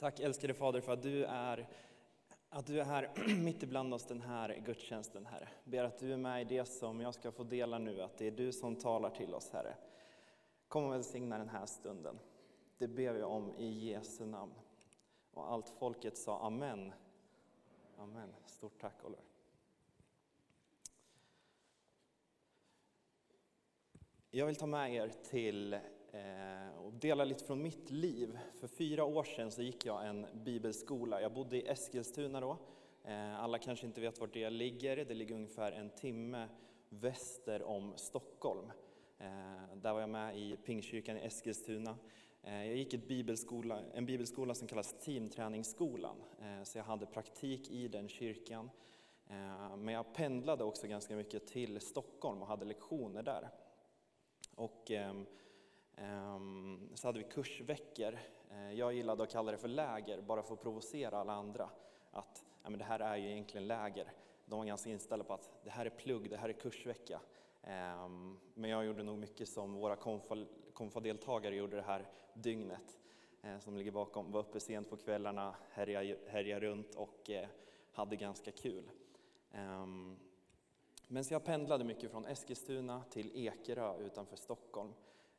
Tack älskade Fader för att du är, att du är här mitt ibland oss den här gudstjänsten, Herre. Ber att du är med i det som jag ska få dela nu, att det är du som talar till oss, Herre. Kom och välsigna den här stunden. Det ber vi om i Jesu namn. Och allt folket sa amen. Amen. Stort tack Oliver. Jag vill ta med er till Eh, och dela lite från mitt liv. För fyra år sedan så gick jag en bibelskola. Jag bodde i Eskilstuna då. Eh, alla kanske inte vet var det ligger. Det ligger ungefär en timme väster om Stockholm. Eh, där var jag med i Pingkyrkan i Eskilstuna. Jag gick ett bibelskola, en bibelskola som kallas teamträningsskolan. Så jag hade praktik i den kyrkan. Men jag pendlade också ganska mycket till Stockholm och hade lektioner där. Och ehm, Ehm, så hade vi kursveckor. Eh, jag gillade att kalla det för läger, bara för att provocera alla andra. Att ja, men det här är ju egentligen läger. De var ganska inställda på att det här är plugg, det här är kursvecka. Ehm, men jag gjorde nog mycket som våra konfadeltagare gjorde det här dygnet eh, som ligger bakom. Var uppe sent på kvällarna, härjade runt och eh, hade ganska kul. Ehm, men så jag pendlade mycket från Eskilstuna till Ekerö utanför Stockholm.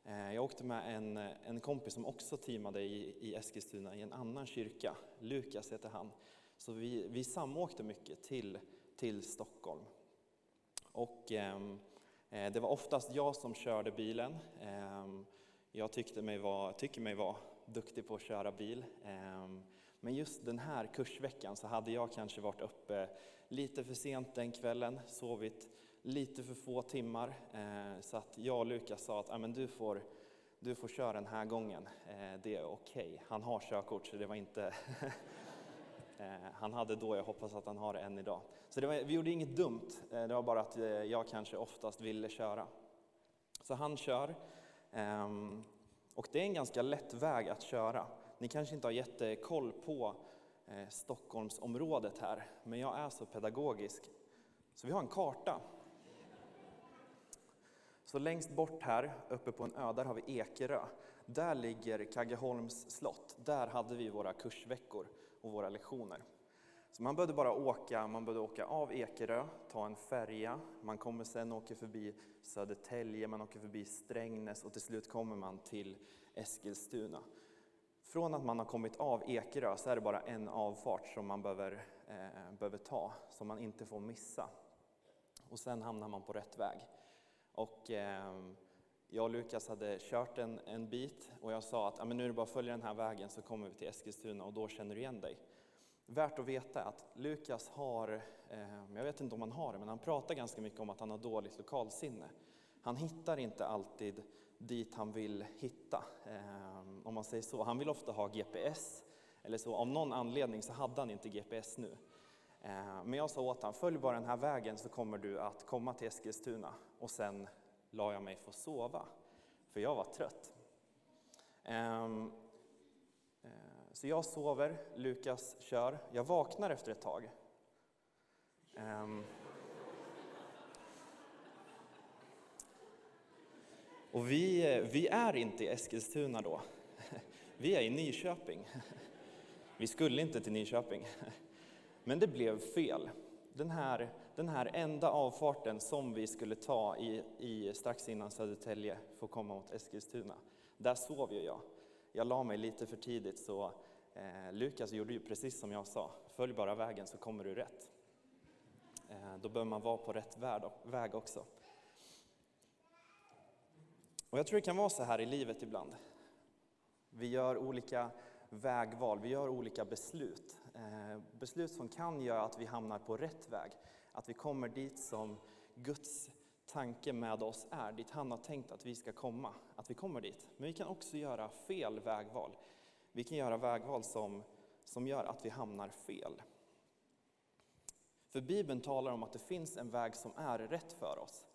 Eh, jag åkte med en, en kompis som också teamade i, i Eskilstuna i en annan kyrka. Lukas heter han. Så vi, vi samåkte mycket till, till Stockholm. Och, ehm, eh, det var oftast jag som körde bilen. Eh, jag tyckte mig var, tycker mig vara duktig på att köra bil. Eh, men just den här kursveckan så hade jag kanske varit uppe lite för sent den kvällen, sovit lite för få timmar. Eh, så att jag och Lukas sa att men du, får, du får köra den här gången, eh, det är okej. Okay. Han har körkort så det var inte eh, han hade då, jag hoppas att han har det än idag. Så det var, vi gjorde inget dumt, det var bara att jag kanske oftast ville köra. Så han kör, ehm, och det är en ganska lätt väg att köra. Ni kanske inte har jättekoll på Stockholmsområdet här, men jag är så pedagogisk. Så vi har en karta. Så längst bort här, uppe på en ö, där har vi Ekerö. Där ligger Kaggeholms slott. Där hade vi våra kursveckor och våra lektioner. Så man behövde bara åka, man behövde åka av Ekerö, ta en färja, man kommer sen åka förbi Södertälje, man åker förbi Strängnäs och till slut kommer man till Eskilstuna. Från att man har kommit av Ekerö så är det bara en avfart som man behöver, eh, behöver ta, som man inte får missa. Och sen hamnar man på rätt väg. Och, ehm, jag och Lukas hade kört en, en bit och jag sa att ja, men nu är det bara att följa den här vägen så kommer vi till Eskilstuna och då känner du igen dig. Värt att veta att Lukas har, ehm, jag vet inte om han har det, men han pratar ganska mycket om att han har dåligt lokalsinne. Han hittar inte alltid dit han vill hitta, ehm, om man säger så. Han vill ofta ha GPS, eller så. Av någon anledning så hade han inte GPS nu. Eh, men jag sa åt honom, följ bara den här vägen så kommer du att komma till Eskilstuna. Och sen la jag mig för att sova, för jag var trött. Ehm, eh, så jag sover, Lukas kör. Jag vaknar efter ett tag. Ehm, och vi, vi är inte i Eskilstuna då. Vi är i Nyköping. Vi skulle inte till Nyköping. Men det blev fel. Den här, den här enda avfarten som vi skulle ta i, i strax innan Södertälje för att komma mot Eskilstuna, där sov ju jag. Jag la mig lite för tidigt så eh, Lukas gjorde ju precis som jag sa, följ bara vägen så kommer du rätt. Eh, då bör man vara på rätt väg också. Och jag tror det kan vara så här i livet ibland. Vi gör olika vägval, vi gör olika beslut. Eh, beslut som kan göra att vi hamnar på rätt väg, att vi kommer dit som Guds tanke med oss är, dit han har tänkt att vi ska komma, att vi kommer dit. Men vi kan också göra fel vägval. Vi kan göra vägval som, som gör att vi hamnar fel. För Bibeln talar om att det finns en väg som är rätt för oss.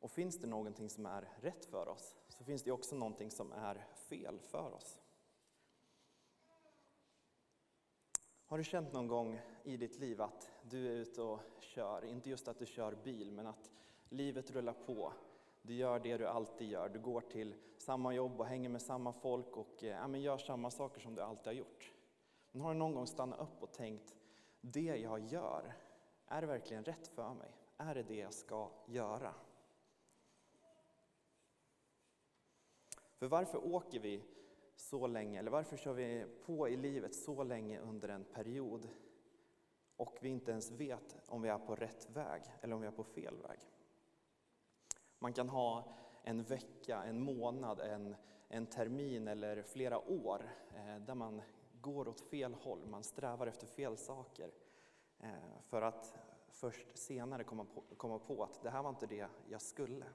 Och finns det någonting som är rätt för oss, så finns det också någonting som är fel för oss. Har du känt någon gång i ditt liv att du är ute och kör, inte just att du kör bil, men att livet rullar på. Du gör det du alltid gör, du går till samma jobb och hänger med samma folk och eh, ja, men gör samma saker som du alltid har gjort. Men har du någon gång stannat upp och tänkt, det jag gör, är det verkligen rätt för mig? Är det det jag ska göra? För varför åker vi så länge, eller varför kör vi på i livet så länge under en period och vi inte ens vet om vi är på rätt väg eller om vi är på fel väg? Man kan ha en vecka, en månad, en, en termin eller flera år eh, där man går åt fel håll, man strävar efter fel saker. Eh, för att först senare komma på, komma på att det här var inte det jag skulle.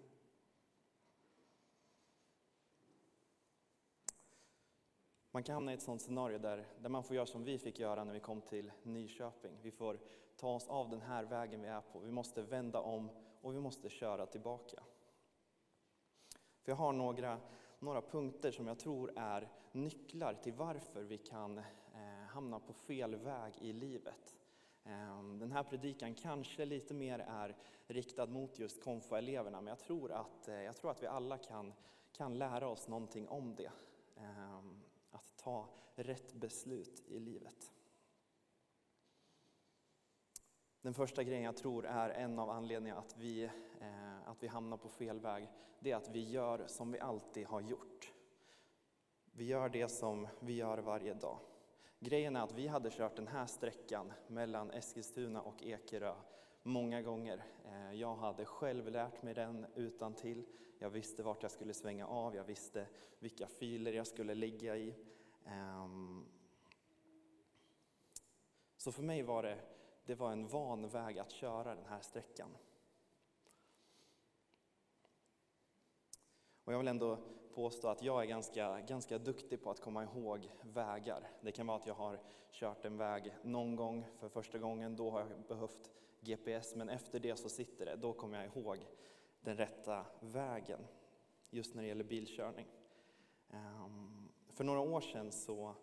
Man kan hamna i ett sådant scenario där, där man får göra som vi fick göra när vi kom till Nyköping. Vi får ta oss av den här vägen vi är på. Vi måste vända om och vi måste köra tillbaka. För jag har några, några punkter som jag tror är nycklar till varför vi kan eh, hamna på fel väg i livet. Eh, den här predikan kanske lite mer är riktad mot just konfa-eleverna, men jag tror, att, eh, jag tror att vi alla kan, kan lära oss någonting om det. Eh, att ta rätt beslut i livet. Den första grejen jag tror är en av anledningarna att vi, eh, att vi hamnar på fel väg, det är att vi gör som vi alltid har gjort. Vi gör det som vi gör varje dag. Grejen är att vi hade kört den här sträckan mellan Eskilstuna och Ekerö många gånger. Eh, jag hade själv lärt mig den utan till. Jag visste vart jag skulle svänga av, jag visste vilka filer jag skulle ligga i. Ehm, så för mig var det, det var en van väg att köra den här sträckan. Och jag vill ändå påstå att jag är ganska, ganska duktig på att komma ihåg vägar. Det kan vara att jag har kört en väg någon gång för första gången, då har jag behövt GPS, men efter det så sitter det, då kommer jag ihåg den rätta vägen, just när det gäller bilkörning. Ehm, för några år sedan så,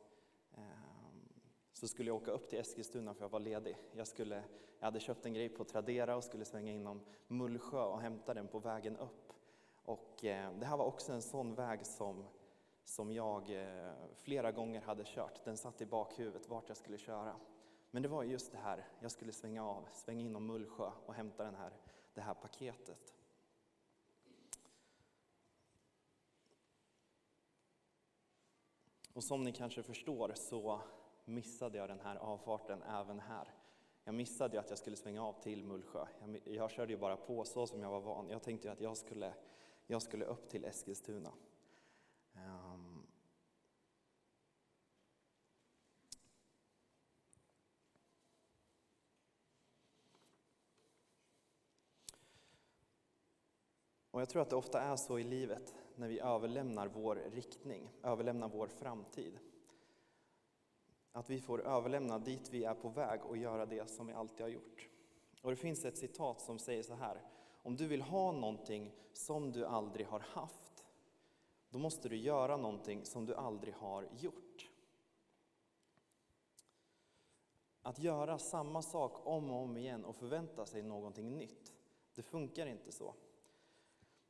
ehm, så skulle jag åka upp till Eskilstuna för jag var ledig. Jag, skulle, jag hade köpt en grej på Tradera och skulle svänga inom Mullsjö och hämta den på vägen upp. Och eh, det här var också en sån väg som, som jag eh, flera gånger hade kört. Den satt i bakhuvudet vart jag skulle köra. Men det var just det här, jag skulle svänga av, svänga inom Mullsjö och hämta den här, det här paketet. Och som ni kanske förstår så missade jag den här avfarten även här. Jag missade ju att jag skulle svänga av till Mullsjö. Jag, jag körde ju bara på så som jag var van. Jag tänkte ju att jag skulle, jag skulle upp till Eskilstuna. Ehm, Och jag tror att det ofta är så i livet när vi överlämnar vår riktning, överlämnar vår framtid. Att vi får överlämna dit vi är på väg och göra det som vi alltid har gjort. Och det finns ett citat som säger så här. Om du vill ha någonting som du aldrig har haft, då måste du göra någonting som du aldrig har gjort. Att göra samma sak om och om igen och förvänta sig någonting nytt, det funkar inte så.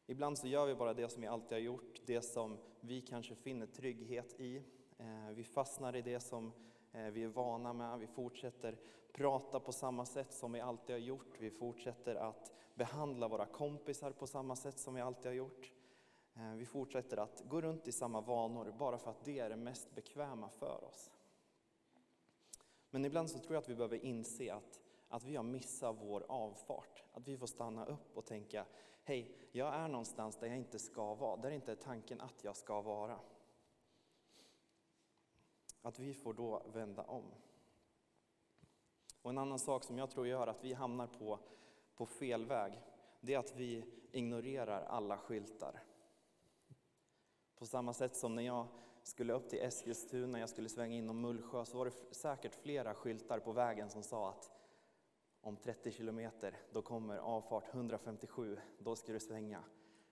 Ibland så gör vi bara det som vi alltid har gjort, det som vi kanske finner trygghet i. Eh, vi fastnar i det som eh, vi är vana med. Vi fortsätter prata på samma sätt som vi alltid har gjort. Vi fortsätter att behandla våra kompisar på samma sätt som vi alltid har gjort. Eh, vi fortsätter att gå runt i samma vanor bara för att det är det mest bekväma för oss. Men ibland så tror jag att vi behöver inse att, att vi har missat vår avfart. Att vi får stanna upp och tänka, hej, jag är någonstans där jag inte ska vara, där inte är tanken att jag ska vara. Att vi får då vända om. Och en annan sak som jag tror gör att vi hamnar på, på fel väg, det är att vi ignorerar alla skyltar. På samma sätt som när jag skulle upp till Eskilstuna, jag skulle svänga in om Mullsjö, så var det säkert flera skyltar på vägen som sa att om 30 kilometer, då kommer avfart 157, då ska du svänga.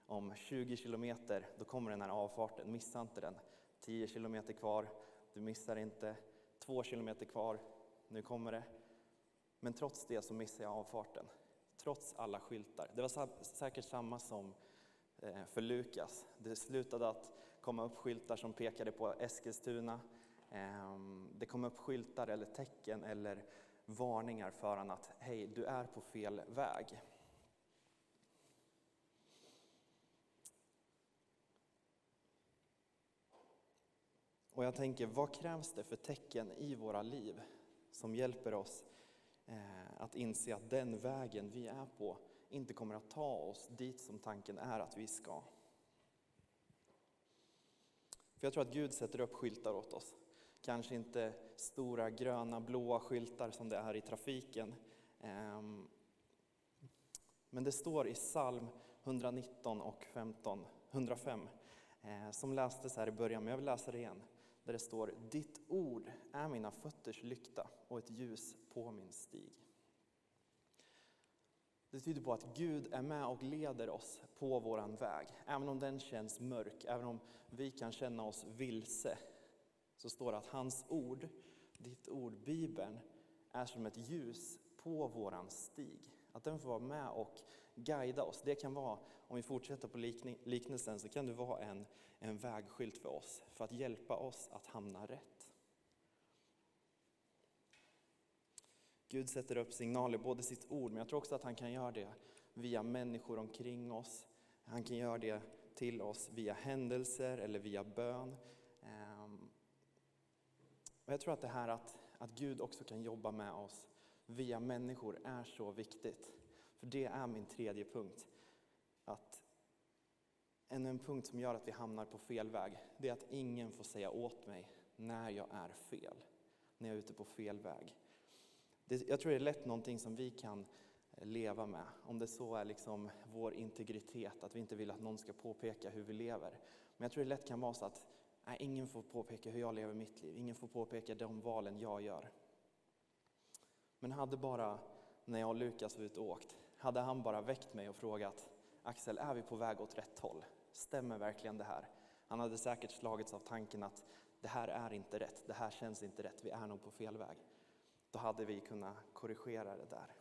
Om 20 kilometer, då kommer den här avfarten, missa inte den. 10 kilometer kvar, du missar inte. 2 kilometer kvar, nu kommer det. Men trots det så missar jag avfarten. Trots alla skyltar. Det var säkert samma som eh, för Lukas. Det slutade att komma upp skyltar som pekade på Eskilstuna. Ehm, det kom upp skyltar eller tecken eller varningar för honom att hej, du är på fel väg. Och jag tänker, vad krävs det för tecken i våra liv som hjälper oss eh, att inse att den vägen vi är på inte kommer att ta oss dit som tanken är att vi ska? För jag tror att Gud sätter upp skyltar åt oss. Kanske inte stora gröna, blåa skyltar som det är i trafiken. Ehm, men det står i psalm 119 och 15, 105 eh, som lästes här i början, men jag vill läsa det igen. Där det står Ditt ord är mina fötters lykta och ett ljus på min stig. Det tyder på att Gud är med och leder oss på våran väg. Även om den känns mörk, även om vi kan känna oss vilse, så står det att hans ord, ditt ord, Bibeln, är som ett ljus på våran stig. Att den får vara med och guida oss. Det kan vara, om vi fortsätter på liknelsen, så kan det vara en, en vägskylt för oss, för att hjälpa oss att hamna rätt. Gud sätter upp signaler, både sitt ord, men jag tror också att han kan göra det via människor omkring oss. Han kan göra det till oss via händelser eller via bön. Och jag tror att det här att, att Gud också kan jobba med oss via människor är så viktigt. För det är min tredje punkt. Att ännu en punkt som gör att vi hamnar på fel väg, det är att ingen får säga åt mig när jag är fel. När jag är ute på fel väg. Det, jag tror det är lätt någonting som vi kan eh, leva med. Om det så är liksom vår integritet, att vi inte vill att någon ska påpeka hur vi lever. Men jag tror det lätt kan vara så att nej, ingen får påpeka hur jag lever mitt liv. Ingen får påpeka de valen jag gör. Men hade bara, när jag och Lukas var ute och åkt, hade han bara väckt mig och frågat Axel, är vi på väg åt rätt håll? Stämmer verkligen det här? Han hade säkert slagits av tanken att det här är inte rätt, det här känns inte rätt, vi är nog på fel väg. Då hade vi kunnat korrigera det där.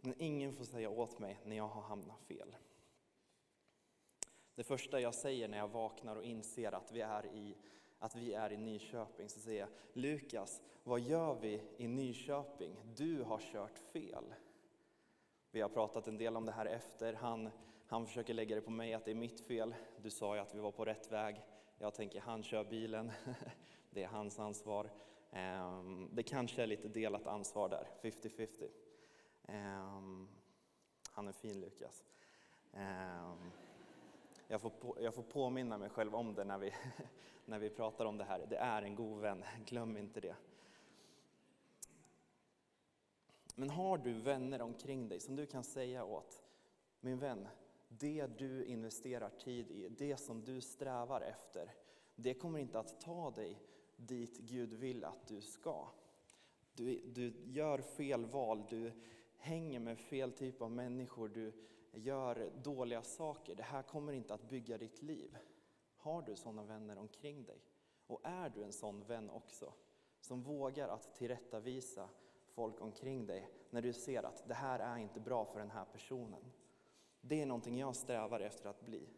Men ingen får säga åt mig när jag har hamnat fel. Det första jag säger när jag vaknar och inser att vi är i, att vi är i Nyköping, så säger jag Lukas, vad gör vi i Nyköping? Du har kört fel. Vi har pratat en del om det här efter. Han, han försöker lägga det på mig att det är mitt fel. Du sa ju att vi var på rätt väg. Jag tänker, han kör bilen. Det är hans ansvar. Ehm, det kanske är lite delat ansvar där, 50-50. Ehm, han är fin Lukas. Ehm. Jag får, på, jag får påminna mig själv om det när vi, när vi pratar om det här. Det är en god vän, glöm inte det. Men har du vänner omkring dig som du kan säga åt, min vän, det du investerar tid i, det som du strävar efter, det kommer inte att ta dig dit Gud vill att du ska. Du, du gör fel val, du hänger med fel typ av människor, du gör dåliga saker. Det här kommer inte att bygga ditt liv. Har du sådana vänner omkring dig? Och är du en sån vän också? Som vågar att tillrättavisa folk omkring dig när du ser att det här är inte bra för den här personen. Det är någonting jag strävar efter att bli.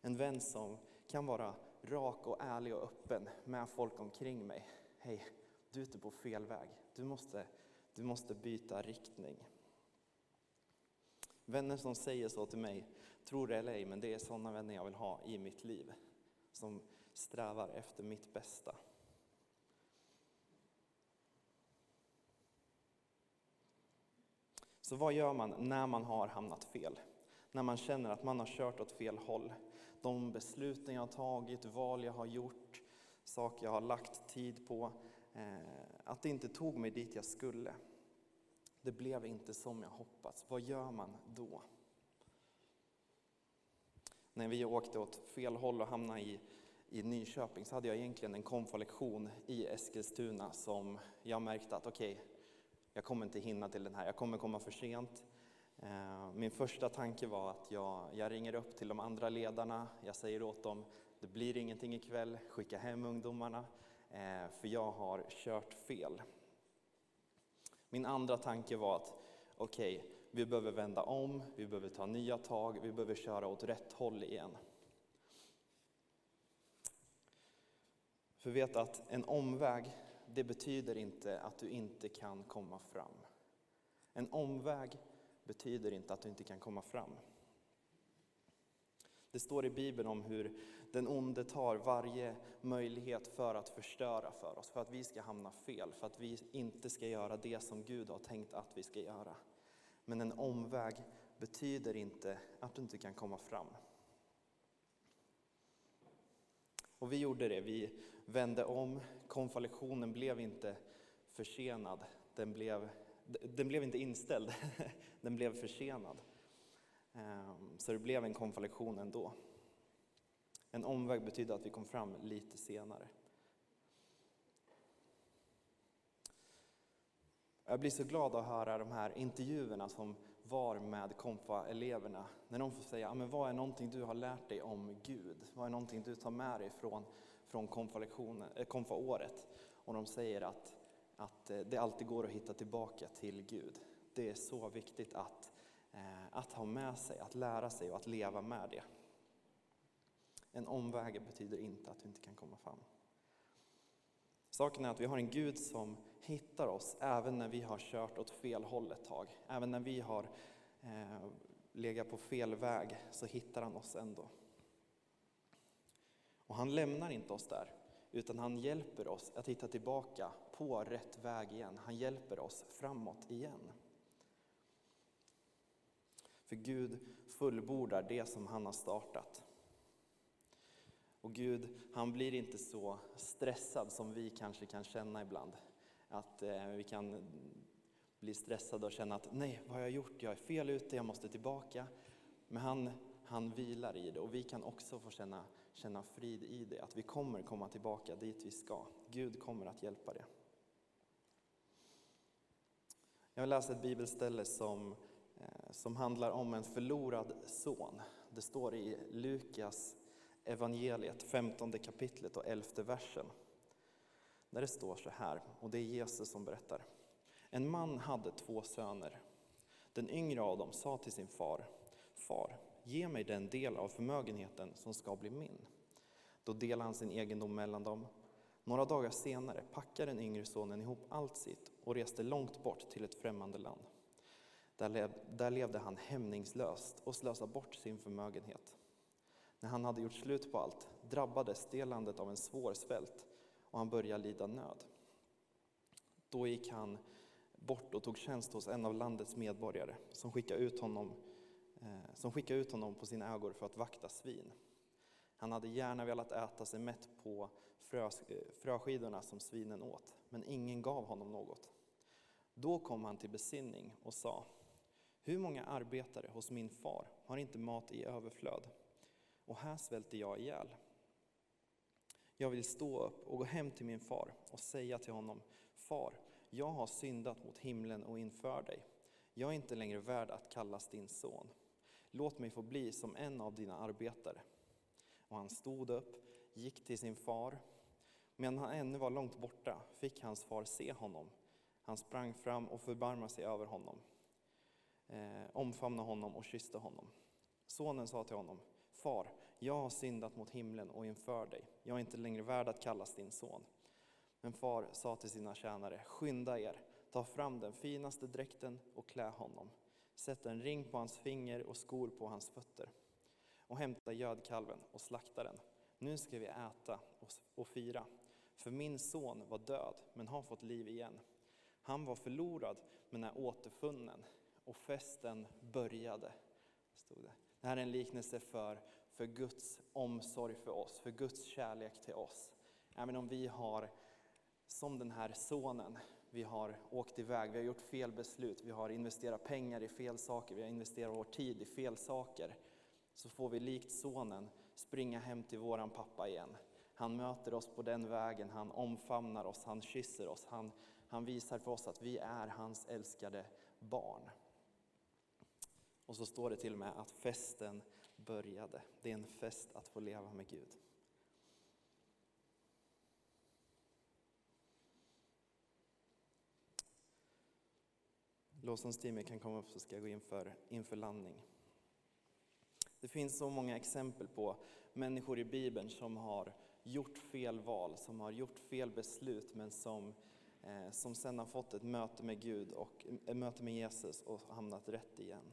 En vän som kan vara rak och ärlig och öppen med folk omkring mig. Hej, du är ute på fel väg. Du måste, du måste byta riktning. Vänner som säger så till mig, tror det eller ej, men det är sådana vänner jag vill ha i mitt liv. Som strävar efter mitt bästa. Så vad gör man när man har hamnat fel? När man känner att man har kört åt fel håll? de besluten jag har tagit, val jag har gjort, saker jag har lagt tid på, eh, att det inte tog mig dit jag skulle. Det blev inte som jag hoppats. Vad gör man då? När vi åkte åt fel håll och hamnade i, i Nyköping så hade jag egentligen en konfolektion i Eskilstuna som jag märkte att okej, okay, jag kommer inte hinna till den här, jag kommer komma för sent. Eh, min första tanke var att jag, jag ringer upp till de andra ledarna, jag säger åt dem det blir ingenting ikväll, skicka hem ungdomarna, eh, för jag har kört fel. Min andra tanke var att okej, okay, vi behöver vända om, vi behöver ta nya tag, vi behöver köra åt rätt håll igen. För vet att en omväg, det betyder inte att du inte kan komma fram. En omväg betyder inte att du inte kan komma fram. Det står i Bibeln om hur den onde tar varje möjlighet för att förstöra för oss, för att vi ska hamna fel, för att vi inte ska göra det som Gud har tänkt att vi ska göra. Men en omväg betyder inte att du inte kan komma fram. Och vi gjorde det, vi vände om, konfalektionen blev inte försenad, den blev, den blev inte inställd, den blev försenad. Ehm, så det blev en konfalektion ändå. En omväg betydde att vi kom fram lite senare. Jag blir så glad att höra de här intervjuerna som var med konfa-eleverna. När de får säga, men vad är någonting du har lärt dig om Gud? Vad är någonting du tar med dig från, från eh, konfa-året? Och de säger att, att eh, det alltid går att hitta tillbaka till Gud. Det är så viktigt att, Eh, att ha med sig, att lära sig och att leva med det. En omväg betyder inte att du inte kan komma fram. Saken är att vi har en Gud som hittar oss även när vi har kört åt fel håll ett tag. Även när vi har eh, legat på fel väg så hittar han oss ändå. Och han lämnar inte oss där, utan han hjälper oss att hitta tillbaka på rätt väg igen. Han hjälper oss framåt igen. För Gud fullbordar det som han har startat. Och Gud, han blir inte så stressad som vi kanske kan känna ibland. Att eh, vi kan bli stressade och känna att nej, vad har jag gjort? Jag är fel ute, jag måste tillbaka. Men han, han vilar i det och vi kan också få känna, känna frid i det. Att vi kommer komma tillbaka dit vi ska. Gud kommer att hjälpa det. Jag vill läsa ett bibelställe som, Eh, som handlar om en förlorad son. Det står i Lukas evangeliet, 15 kapitlet och 11 versen. Där det står så här, och det är Jesus som berättar. En man hade två söner. Den yngre av dem sa till sin far, Far, ge mig den del av förmögenheten som ska bli min. Då delade han sin egendom mellan dem. Några dagar senare packade den yngre sonen ihop allt sitt och reste långt bort till ett främmande land. Där, levde han hämningslöst och slösade bort sin förmögenhet. När han hade gjort slut på allt drabbades det landet av en svår svält och han började lida nöd. Då gick han bort och tog tjänst hos en av landets medborgare som skickade ut honom, eh, som skickade ut honom på sina ägor för att vakta svin. Han hade gärna velat äta sig mätt på frö, eh, fröskidorna som svinen åt, men ingen gav honom något. Då kom han till besinning och sa, hur många arbetare hos min far har inte mat i överflöd? och här svälter jag ihjäl. Jag vill stå upp och gå hem till min far och säga till honom, Far, jag har syndat mot himlen och inför dig. Jag är inte längre värd att kallas din son. Låt mig få bli som en av dina arbetare. Och han stod upp, gick till sin far. Medan han ännu var långt borta fick hans far se honom. Han sprang fram och förbarmade sig över honom, omfamnade honom och kysste honom. Sonen sa till honom, Far, jag har syndat mot himlen och inför dig. Jag är inte längre värd att kallas din son. Men far sa till sina tjänare, skynda er, ta fram den finaste dräkten och klä honom. Sätt en ring på hans finger och skor på hans fötter. Och hämta gödkalven och slakta den. Nu ska vi äta och fira. För min son var död, men har fått liv igen. Han var förlorad, men är återfunnen. Och festen började. Stod det. Det här är en liknelse för, för Guds omsorg för oss, för Guds kärlek till oss. Även om vi har, som den här sonen, vi har åkt iväg, vi har gjort fel beslut, vi har investerat pengar i fel saker, vi har investerat vår tid i fel saker. Så får vi likt sonen springa hem till våran pappa igen. Han möter oss på den vägen, han omfamnar oss, han kysser oss, han, han visar för oss att vi är hans älskade barn. Och så står det till och med att festen började. Det är en fest att få leva med Gud. Lovsångsteamet kan komma upp så ska jag gå in för, inför landning. Det finns så många exempel på människor i Bibeln som har gjort fel val, som har gjort fel beslut men som, eh, som sen har fått ett möte med Gud och ett möte med Jesus och hamnat rätt igen.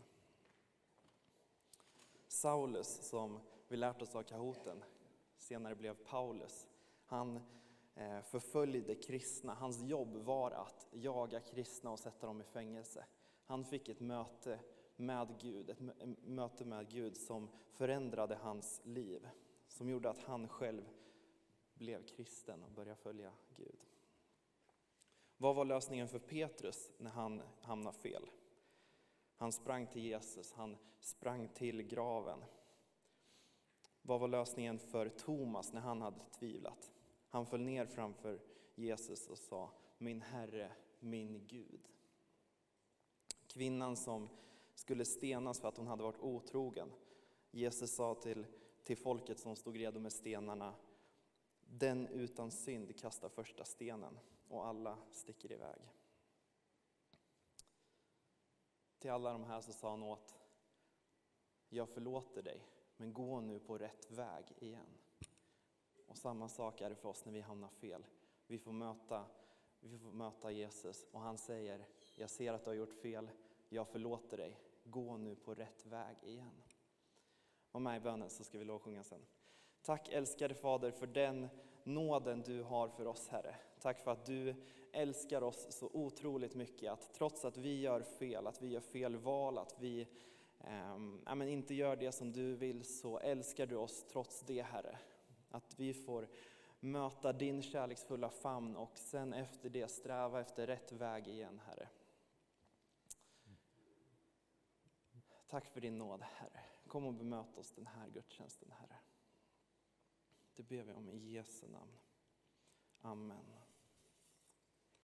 Saulus, som vi lärt oss av Kahoten, senare blev Paulus, han eh, förföljde kristna. Hans jobb var att jaga kristna och sätta dem i fängelse. Han fick ett möte med Gud, ett möte med Gud som förändrade hans liv. Som gjorde att han själv blev kristen och började följa Gud. Vad var lösningen för Petrus när han hamnade fel? Han sprang till Jesus, han sprang till graven. Vad var lösningen för Thomas när han hade tvivlat? Han föll ner framför Jesus och sa Min Herre, min Gud. Kvinnan som skulle stenas för att hon hade varit otrogen. Jesus sa till, till folket som stod redo med stenarna Den utan synd kastar första stenen och alla sticker iväg. Till alla de här så sa han åt Jag förlåter dig, men gå nu på rätt väg igen. Och samma sak är det för oss när vi hamnar fel. Vi får möta, vi får möta Jesus och han säger Jag ser att du har gjort fel, jag förlåter dig. Gå nu på rätt väg igen. Var med i bönen så ska vi lovsjunga sen. Tack älskade Fader för den nåden du har för oss Herre. Tack för att du älskar oss så otroligt mycket att trots att vi gör fel, att vi gör fel val, att vi eh, inte gör det som du vill så älskar du oss trots det Herre. Att vi får möta din kärleksfulla famn och sen efter det sträva efter rätt väg igen Herre. Tack för din nåd, Herre. Kom och bemöt oss den här gudstjänsten, Herre. Det ber vi om i Jesu namn. Amen.